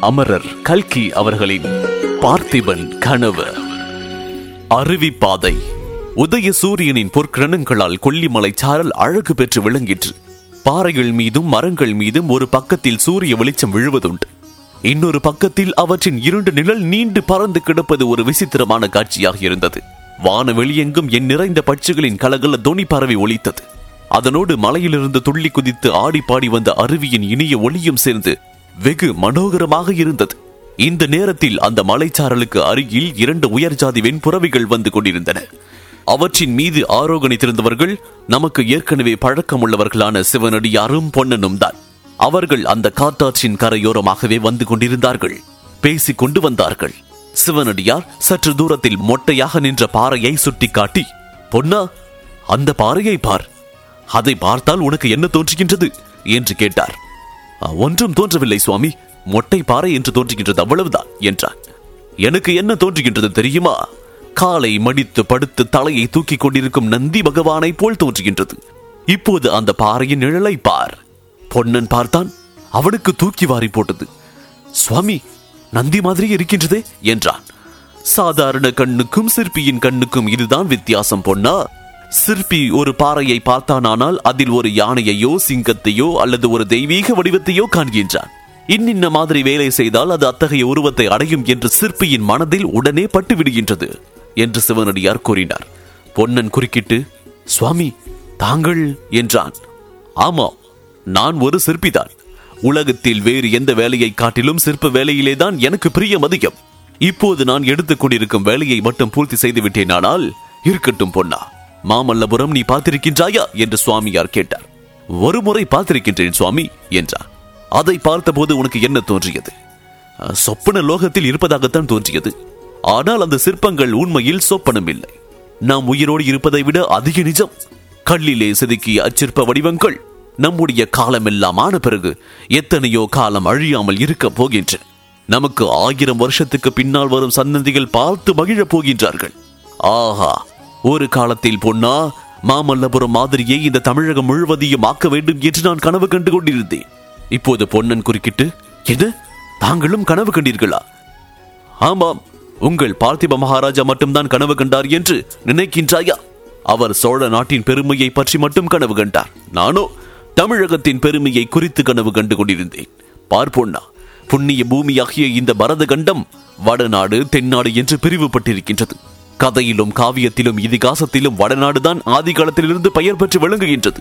அமரர் கல்கி அவர்களின் பார்த்திபன் கனவு. அருவி பாதை. உதய சூரியனின் பொற்கிரணங்களால் கொல்லிமலை சாரல் அழகு பெற்று விளங்கிற்று. பாறைகள் மீதும் மரங்கள் மீதும் ஒரு பக்கத்தில் சூரிய வெளிச்சம் விழுவதுண்டு. இன்னொரு பக்கத்தில் அவற்றின் இருண்டு நிழல் நீண்டு பறந்து கிடப்பது ஒரு விசித்திரமான காட்சியாக இருந்தது. வானவெளியெங்கும் என் நிறைந்த பட்சிகளின் கலகல தொனி பரவி ஒலித்தது. அதனோடு மலையிலிருந்து துள்ளி குதித்து ஆடி பாடி வந்த அருவியின் இனிய ஒளியும் சேர்ந்து வெகு மனோகரமாக இருந்தது. இந்த நேரத்தில் அந்த மலைச்சாரலுக்கு அருகில் இரண்டு உயர்ஜாதி வெண்புறவிகள் வந்து கொண்டிருந்தன. அவற்றின் மீது ஆரோகணித்திருந்தவர்கள் நமக்கு ஏற்கனவே பழக்கமுள்ளவர்களான சிவனடியாரும் பொன்னனும் தான். அவர்கள் அந்த காத்தாற்றின் கரையோரமாகவே வந்து கொண்டிருந்தார்கள். பேசிக் கொண்டு வந்தார்கள். சிவனடியார் சற்று தூரத்தில் மொட்டையாக நின்ற பாறையை சுட்டிக்காட்டி பொன்னா அந்த பாறையை பார். அதை பார்த்தால் உனக்கு என்ன தோன்றுகின்றது? என்று கேட்டார். ஒன்றும் தோன்றவில்லை சுவாமி. மொட்டை பாறை என்று தோன்றுகின்றது அவ்வளவுதான் என்றான். எனக்கு என்ன தோன்றுகின்றது தெரியுமா? காலை மடித்து படுத்து தலையை தூக்கிக் கொண்டிருக்கும் நந்தி பகவானை போல் தோன்றுகின்றது. இப்போது அந்த பாறையின் நிழலை பார். பொன்னன் பார்த்தான் அவனுக்கு தூக்கி வாரி போட்டது. சுவாமி நந்தி மாதிரி இருக்கின்றதே என்றான். சாதாரண கண்ணுக்கும் சிற்பியின் கண்ணுக்கும் இதுதான் வித்தியாசம் பொன்னா. சிற்பி ஒரு பாறையை பார்த்தானானால் அதில் ஒரு யானையையோ சிங்கத்தையோ அல்லது ஒரு தெய்வீக வடிவத்தையோ காண்கின்றான். இன்னின்ன மாதிரி வேலை செய்தால் அது அத்தகைய உருவத்தை அடையும் என்று சிற்பியின் மனதில் உடனே பட்டு விடுகின்றது என்று சிவனடியார் கூறினார். பொன்னன் குறுக்கிட்டு சுவாமி தாங்கள் என்றான். ஆமாம் நான் ஒரு சிற்பிதான். உலகத்தில் வேறு எந்த வேலையை காட்டிலும் சிற்ப வேலையிலேதான் எனக்கு பிரியம் அதிகம். இப்போது நான் எடுத்துக் கொண்டிருக்கும் வேலையை மட்டும் பூர்த்தி செய்து விட்டேனானால் இருக்கட்டும் பொன்னா. மாமல்லபுரம் நீ பார்த்திருக்கின்றாயா? என்று சுவாமியார் கேட்டார். ஒருமுறை பார்த்திருக்கின்றேன் சுவாமி என்றார். அதை பார்த்தபோது உனக்கு என்ன தோன்றியது? சொப்பன லோகத்தில் இருப்பதாகத்தான் தோன்றியது. ஆனால் அந்த சிற்பங்கள் உண்மையில் சொப்பனம் இல்லை நாம் உயிரோடு இருப்பதை விட அதிக நிஜம். கல்லிலே செதுக்கிய அச்சிற்ப வடிவங்கள் நம்முடைய காலமெல்லாம் ஆன பிறகு எத்தனையோ காலம் அழியாமல் இருக்க போகின்றன. நமக்கு ஆயிரம் வருஷத்துக்கு பின்னால் வரும் சன்னதிகள் பார்த்து மகிழப் போகின்றார்கள். ஆஹா! ஒரு காலத்தில் பொன்னா மாமல்லபுரம் மாதிரியே இந்த தமிழகம் முழுவதையும் ஆக்க வேண்டும் என்று நான் கனவு கண்டு கொண்டிருந்தேன். இப்போது பொன்னன் குறுக்கிட்டு என்ன தாங்களும் கனவு கண்டீர்களா? ஆமாம் உங்கள் பார்த்திப மகாராஜா மட்டும்தான் கனவு கண்டார் என்று நினைக்கின்றாயா? அவர் சோழ நாட்டின் பெருமையை பற்றி மட்டும் கனவு கண்டார். நானோ தமிழகத்தின் பெருமையை குறித்து கனவு கண்டு கொண்டிருந்தேன். பார்ப்போன்னா புண்ணிய பூமியாகிய இந்த பரத கண்டம் வடநாடு தென்னாடு என்று பிரிவுபட்டிருக்கின்றது. கதையிலும் காவியத்திலும் இதிகாசத்திலும் வடநாடுதான் ஆதி காலத்திலிருந்து பெயர் பெற்று விளங்குகின்றது.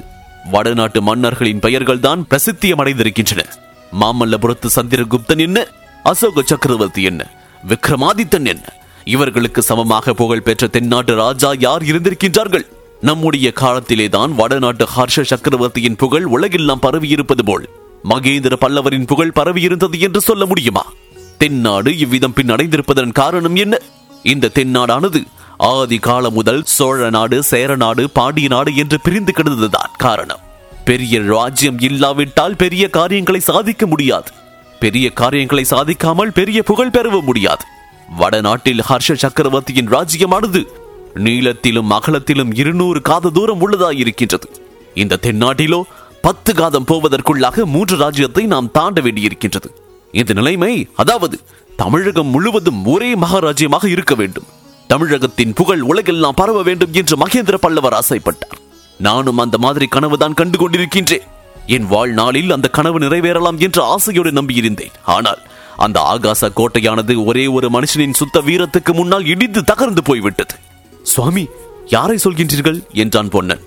வடநாட்டு மன்னர்களின் பெயர்கள் தான் பிரசித்தியம் அடைந்திருக்கின்றன மாமல்லபுரத்து சந்திரகுப்தன் என்ன? அசோக சக்கரவர்த்தி என்ன? விக்ரமாதித்தன் என்ன? இவர்களுக்கு சமமாக புகழ் பெற்ற தென்னாட்டு ராஜா யார் இருந்திருக்கின்றார்கள்? நம்முடைய காலத்திலே தான் வடநாட்டு ஹர்ஷ சக்கரவர்த்தியின் புகழ் உலகெல்லாம் பரவியிருப்பது போல். மகேந்திர பல்லவரின் புகழ் பரவி இருந்தது என்று சொல்ல முடியுமா? தென்னாடு இவ்விதம் பின் அடைந்திருப்பதன் காரணம் என்ன? இந்த தென்னாடானது ஆதி காலம் முதல் சோழ நாடு சேர நாடு பாண்டிய நாடு என்று பிரிந்து கிடந்ததுதான் காரணம். பெரிய ராஜ்யம் இல்லாவிட்டால் பெரிய காரியங்களை சாதிக்க முடியாது. பெரிய காரியங்களை சாதிக்காமல் பெரிய புகழ் பெறவும் முடியாது. வடநாட்டில் ஹர்ஷ சக்கரவர்த்தியின் ராஜ்யமானது நீளத்திலும் அகலத்திலும் இருநூறு காத தூரம் உள்ளதாயிருக்கின்றது. இந்த தென்னாட்டிலோ பத்து காதம் போவதற்குள்ளாக மூன்று ராஜ்யத்தை நாம் தாண்ட வேண்டியிருக்கின்றது. இந்த நிலைமை அதாவது தமிழகம் முழுவதும் ஒரே மகாராஜ்யமாக இருக்க வேண்டும். தமிழகத்தின் புகழ் உலகெல்லாம் பரவ வேண்டும் என்று மகேந்திர பல்லவர் ஆசைப்பட்டார். நானும் அந்த மாதிரி கனவுதான் கண்டு கொண்டிருக்கின்றேன் என் வாழ்நாளில் அந்த கனவு நிறைவேறலாம் என்று ஆசையோடு நம்பியிருந்தேன். ஆனால் அந்த ஆகாச கோட்டையானது ஒரே ஒரு மனுஷனின் சுத்த வீரத்துக்கு முன்னால் இடிந்து தகர்ந்து போய்விட்டது. சுவாமி யாரை சொல்கின்றீர்கள்? என்றான் பொன்னன்.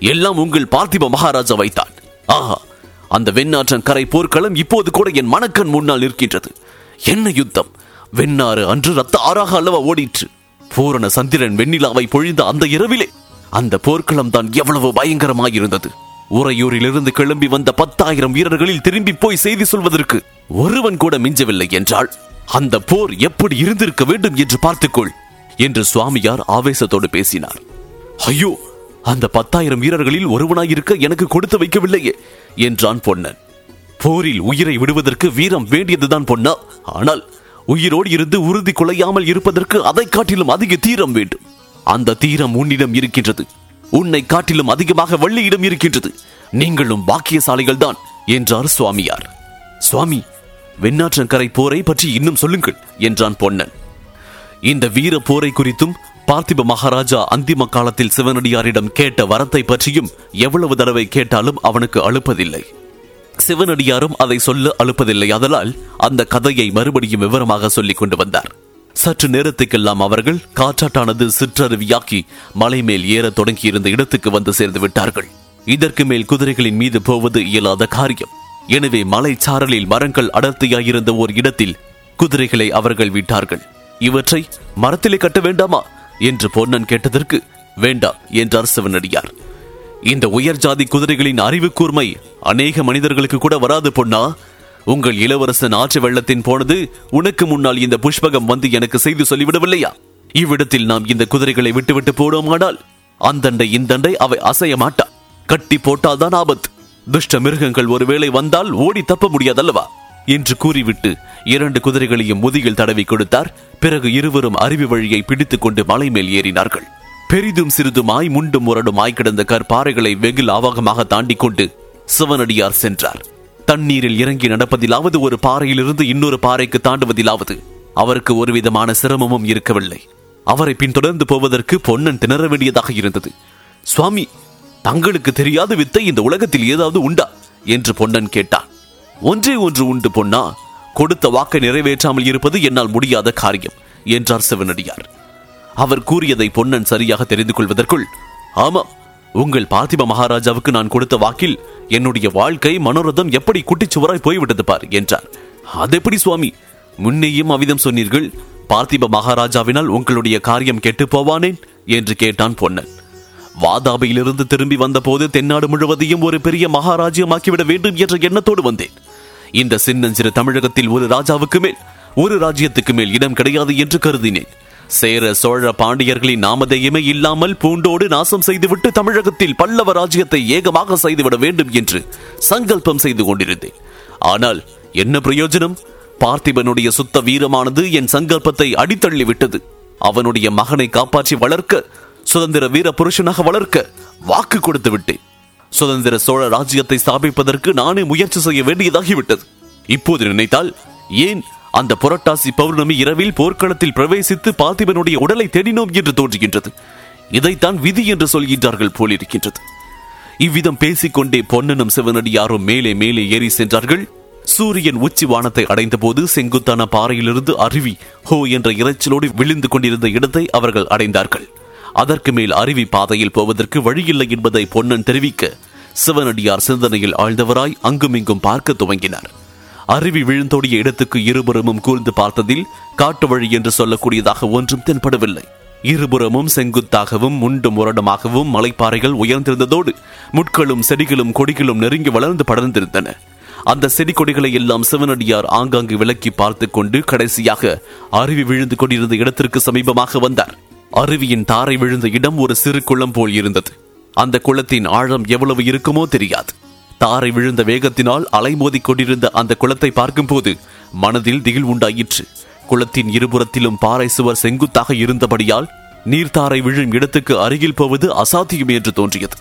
எல்லாம் உங்கள் பார்த்திப மகாராஜா வைத்தான். ஆஹா அந்த வெண்ணாற்றன் கரை போர்க்களம் இப்போது கூட என் மனக்கண் முன்னால் நிற்கின்றது. என்ன யுத்தம்? வெண்ணாறு அன்று ரத்த ஆறாக அல்லவா ஓடிற்று? பூரண சந்திரன் வெண்ணிலாவை பொழிந்த அந்த இரவிலே அந்த போர்க்களம் தான் எவ்வளவு பயங்கரமாயிருந்தது. உறையூரிலிருந்து கிளம்பி வந்த பத்தாயிரம் வீரர்களில் திரும்பி போய் செய்தி சொல்வதற்கு ஒருவன் கூட மிஞ்சவில்லை என்றால் அந்த போர் எப்படி இருந்திருக்க வேண்டும் என்று பார்த்துக்கொள் என்று சுவாமியார் ஆவேசத்தோடு பேசினார். ஐயோ அந்த பத்தாயிரம் வீரர்களில் ஒருவனாயிருக்க எனக்கு கொடுத்து வைக்கவில்லையே என்றான் பொன்னன். போரில் உயிரை விடுவதற்கு வீரம் வேண்டியதுதான் பொன்னா. ஆனால் உயிரோடு இருந்து உறுதி குலையாமல் இருப்பதற்கு அதை காட்டிலும் அதிக தீரம் வேண்டும். அந்த தீரம் உன்னிடம் இருக்கின்றது. உன்னை காட்டிலும் அதிகமாக வள்ளியிடம் இருக்கின்றது. நீங்களும் பாக்கியசாலிகள் தான் என்றார் சுவாமியார். சுவாமி வெண்ணாற்றங்கரை போரை பற்றி இன்னும் சொல்லுங்கள் என்றான் பொன்னன். இந்த வீர போரை குறித்தும் பார்த்திப மகாராஜா அந்திம காலத்தில் சிவனடியாரிடம் கேட்ட வரத்தை பற்றியும் எவ்வளவு தடவை கேட்டாலும் அவனுக்கு அழுப்பதில்லை. சிவனடியாரும் அதை சொல்ல அழுப்பதில்லை அதனால் அந்த கதையை மறுபடியும் விவரமாக சொல்லிக் கொண்டு வந்தார். சற்று நேரத்துக்கெல்லாம் அவர்கள் காற்றாட்டானது சிற்றருவியாக்கி மலை மேல் ஏற தொடங்கியிருந்த இடத்துக்கு வந்து சேர்ந்து விட்டார்கள். இதற்கு மேல் குதிரைகளின் மீது போவது இயலாத காரியம். எனவே மலை சாரலில் மரங்கள் அடர்த்தியாயிருந்த ஓர் இடத்தில் குதிரைகளை அவர்கள் விட்டார்கள். இவற்றை மரத்திலே கட்ட வேண்டாமா? என்று பொன்னன் கேட்டதற்கு வேண்டாம் என்றார் சிவனடியார். இந்த உயர் ஜாதி குதிரைகளின் அறிவு கூர்மை அநேக மனிதர்களுக்கு கூட வராது பொன்னா. உங்கள் இளவரசன் ஆற்று வெள்ளத்தின் போனது உனக்கு முன்னால் இந்த புஷ்பகம் வந்து எனக்கு செய்து சொல்லிவிடவில்லையா? இவ்விடத்தில் நாம் இந்த குதிரைகளை விட்டுவிட்டு போடுவோமானால் அந்தண்டை இந்தண்டை அவை அசைய மாட்டா. கட்டி போட்டால்தான் ஆபத்து. துஷ்ட மிருகங்கள் ஒருவேளை வந்தால் ஓடி தப்ப முடியாதல்லவா? என்று கூறிவிட்டு இரண்டு குதிரைகளையும் முதுகில் தடவி கொடுத்தார். பிறகு இருவரும் அருவி வழியை பிடித்துக் கொண்டு மலை மேல் ஏறினார்கள். பெரிதும் சிறிதுமாய் முண்டும் முரடுமாய் கிடந்த கற்பாறைகளை வெகு லாவகமாக தாண்டிக் கொண்டு சிவனடியார் சென்றார். தண்ணீரில் இறங்கி நடப்பதிலாவது ஒரு பாறையிலிருந்து இன்னொரு பாறைக்கு தாண்டுவதிலாவது அவருக்கு ஒரு விதமான சிரமமும் இருக்கவில்லை. அவரை பின்தொடர்ந்து போவதற்கு பொன்னன் திணற வேண்டியதாக இருந்தது. சுவாமி தங்களுக்கு தெரியாத வித்தை இந்த உலகத்தில் ஏதாவது உண்டா? என்று பொன்னன் கேட்டான். ஒன்றே ஒன்று உண்டு பொன்னா கொடுத்த வாக்கை நிறைவேற்றாமல் இருப்பது என்னால் முடியாத காரியம் என்றார் சிவனடியார். அவர் கூறியதை பொன்னன் சரியாக தெரிந்து கொள்வதற்குள் ஆமாம் உங்கள் பார்த்திப மகாராஜாவுக்கு நான் கொடுத்த வாக்கில் என்னுடைய வாழ்க்கை மனோரதம் எப்படி குட்டிச்சுவராய் போய்விட்டது பார் என்றார். அதெப்படி சுவாமி? முன்னேயும் அவிதம் சொன்னீர்கள் பார்த்திப மகாராஜாவினால் உங்களுடைய காரியம் கெட்டு போவானேன் என்று கேட்டான் பொன்னன். வாதாபியிலிருந்து திரும்பி வந்தபோது தென்னாடு முழுவதையும் ஒரு பெரிய மகாராஜ்யமாக்கிவிட வேண்டும் என்ற எண்ணத்தோடு வந்தேன். இந்த சின்னஞ்சிறு தமிழகத்தில் ஒரு ராஜாவுக்கு மேல் ஒரு ராஜ்யத்துக்கு மேல் இடம் கிடையாது என்று கருதினேன். சேர சோழ பாண்டியர்களின் நாமதேயமே இல்லாமல் பூண்டோடு நாசம் செய்துவிட்டு தமிழகத்தில் பல்லவ ராஜ்யத்தை ஏகமாக செய்துவிட வேண்டும் என்று சங்கல்பம் செய்து கொண்டிருந்தேன். ஆனால் என்ன பிரயோஜனம்? பார்த்திபனுடைய சுத்த வீரமானது என் சங்கல்பத்தை அடித்தள்ளி விட்டது. அவனுடைய மகனை காப்பாற்றி வளர்க்க சுதந்திர வீர புருஷனாக வளர்க்க வாக்கு கொடுத்து விட்டேன். சுதந்திர சோழ ராஜ்யத்தை ஸ்தாபிப்பதற்கு நானே முயற்சி செய்ய வேண்டியதாகிவிட்டது. இப்போது நினைத்தால் ஏன் அந்த புரட்டாசி பௌர்ணமி இரவில் போர்க்களத்தில் பிரவேசித்து பார்த்திபனுடைய உடலை தேடினோம் என்று தோன்றுகின்றது. இதைத்தான் விதி என்று சொல்கின்றார்கள் போலிருக்கின்றது. இவ்விதம் பேசிக்கொண்டே பொன்னனும் சிவனடியாரும் மேலே மேலே ஏறி சென்றார்கள். சூரியன் உச்சி வானத்தை அடைந்தபோது செங்குத்தான பாறையிலிருந்து அருவி ஹோ என்ற இரைச்சலோடு விழுந்து கொண்டிருந்த இடத்தை அவர்கள் அடைந்தார்கள். அதற்கு மேல் அருவி பாதையில் போவதற்கு வழியில்லை என்பதை பொன்னன் தெரிவிக்க சிவனடியார் சிந்தனையில் ஆழ்ந்தவராய் அங்குமிங்கும் பார்க்க துவங்கினார். அருவி விழுந்தோடிய இடத்துக்கு இருபுறமும் கூர்ந்து பார்த்ததில் காட்டு வழி என்று சொல்லக்கூடியதாக ஒன்றும் தென்படவில்லை. இருபுறமும் செங்குத்தாகவும் முண்டு முரடமாகவும் மலைப்பாறைகள் உயர்ந்திருந்ததோடு முட்களும் செடிகளும் கொடிகளும் நெருங்கி வளர்ந்து படர்ந்திருந்தன. அந்த செடி கொடிகளை எல்லாம் சிவனடியார் ஆங்காங்கு விலக்கி பார்த்து கொண்டு கடைசியாக அருவி விழுந்து கொண்டிருந்த இடத்திற்கு சமீபமாக வந்தார். அருவியின் தாரை விழுந்த இடம் ஒரு சிறு குளம் போல் இருந்தது. அந்த குளத்தின் ஆழம் எவ்வளவு இருக்குமோ தெரியாது. தாரை விழுந்த வேகத்தினால் அலைமோதிக் கொண்டிருந்த அந்த குளத்தை பார்க்கும்போது மனதில் திகில் உண்டாயிற்று. குளத்தின் இருபுறத்திலும் பாறை சுவர் செங்குத்தாக இருந்தபடியால் நீர்த்தாரை விழும் இடத்துக்கு அருகில் போவது அசாத்தியம் என்று தோன்றியது.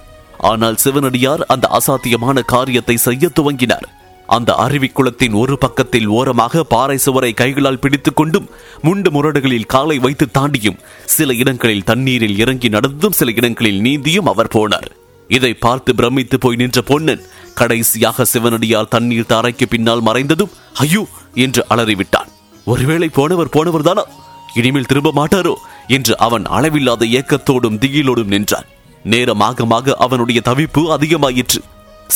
ஆனால் சிவனடியார் அந்த அசாத்தியமான காரியத்தை செய்ய துவங்கினார். அந்த அருவி குளத்தின் ஒரு பக்கத்தில் ஓரமாக பாறை சுவரை கைகளால் பிடித்துக் கொண்டும் முண்டு முரடுகளில் காலை வைத்து தாண்டியும் சில இடங்களில் தண்ணீரில் இறங்கி நடந்தும் சில இடங்களில் நீந்தியும் அவர் போனார். இதை பார்த்து பிரமித்து போய் நின்ற பொன்னன் கடைசியாக சிவனடியால் தண்ணீர் தாரைக்கு பின்னால் மறைந்ததும் ஐயோ! என்று அலறிவிட்டான். ஒருவேளை போனவர் போனவர் தானா இனிமேல் திரும்ப மாட்டாரோ? என்று அவன் அளவில்லாத ஏக்கத்தோடும் திகிலோடும் நின்றான். நேரமாகமாக அவனுடைய தவிப்பு அதிகமாயிற்று.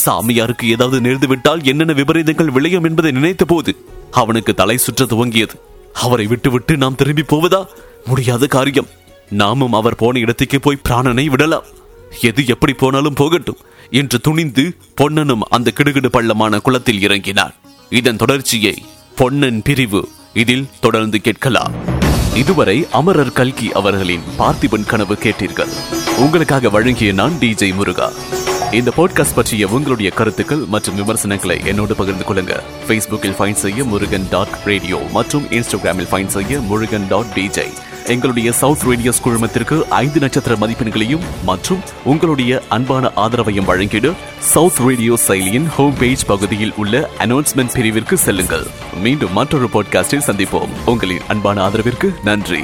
சாமியாருக்கு ஏதாவது நேர்ந்துவிட்டால் என்னென்ன விபரீதங்கள் விளையும் என்பதை நினைத்த போது அவனுக்கு தலை சுற்ற துவங்கியது. அவரை விட்டுவிட்டு நாம் திரும்பி போவதா? முடியாத காரியம். நாமும் அவர் போன இடத்துக்கு போய் பிராணனை விடலாம். எது எப்படி போனாலும் போகட்டும் என்று துணிந்து பொன்னனும் அந்த கிடுகிடு பள்ளமான குளத்தில் இறங்கினார் இதன் தொடர்ச்சியை பொன்னன் பிரிவு இதில் தொடர்ந்து கேட்கலாம். இதுவரை அமரர் கல்கி அவர்களின் பார்த்திபன் கனவு கேட்டீர்கள். உங்களுக்காக வழங்கிய நான் டிஜே முருகா. இந்த பாட்காஸ்ட் பற்றிய உங்களுடைய கருத்துக்கள் மற்றும் விமர்சனங்களை என்னோடு பகிர்ந்து கொள்ளுங்க ஃபேஸ்புக்கில் ஃபைன் செய்ய முருகன் டாட் ரேடியோ மற்றும் இன்ஸ்டாகிராமில் ஃபைன் செய்ய முருகன் டாட் டிஜே எங்களுடைய சவுத் ரேடியோஸ் குழுமத்திற்கு ஐந்து நட்சத்திர மதிப்பெண்களையும் மற்றும் உங்களுடைய அன்பான ஆதரவையும் வழங்கிட சவுத் ரேடியோ செயலியின் ஹோம் பேஜ் பகுதியில் உள்ள அனௌன்ஸ்மெண்ட் பிரிவிற்கு செல்லுங்கள். மீண்டும் மற்றொரு பாட்காஸ்டில் சந்திப்போம். உங்களின் அன்பான ஆதரவிற்கு நன்றி.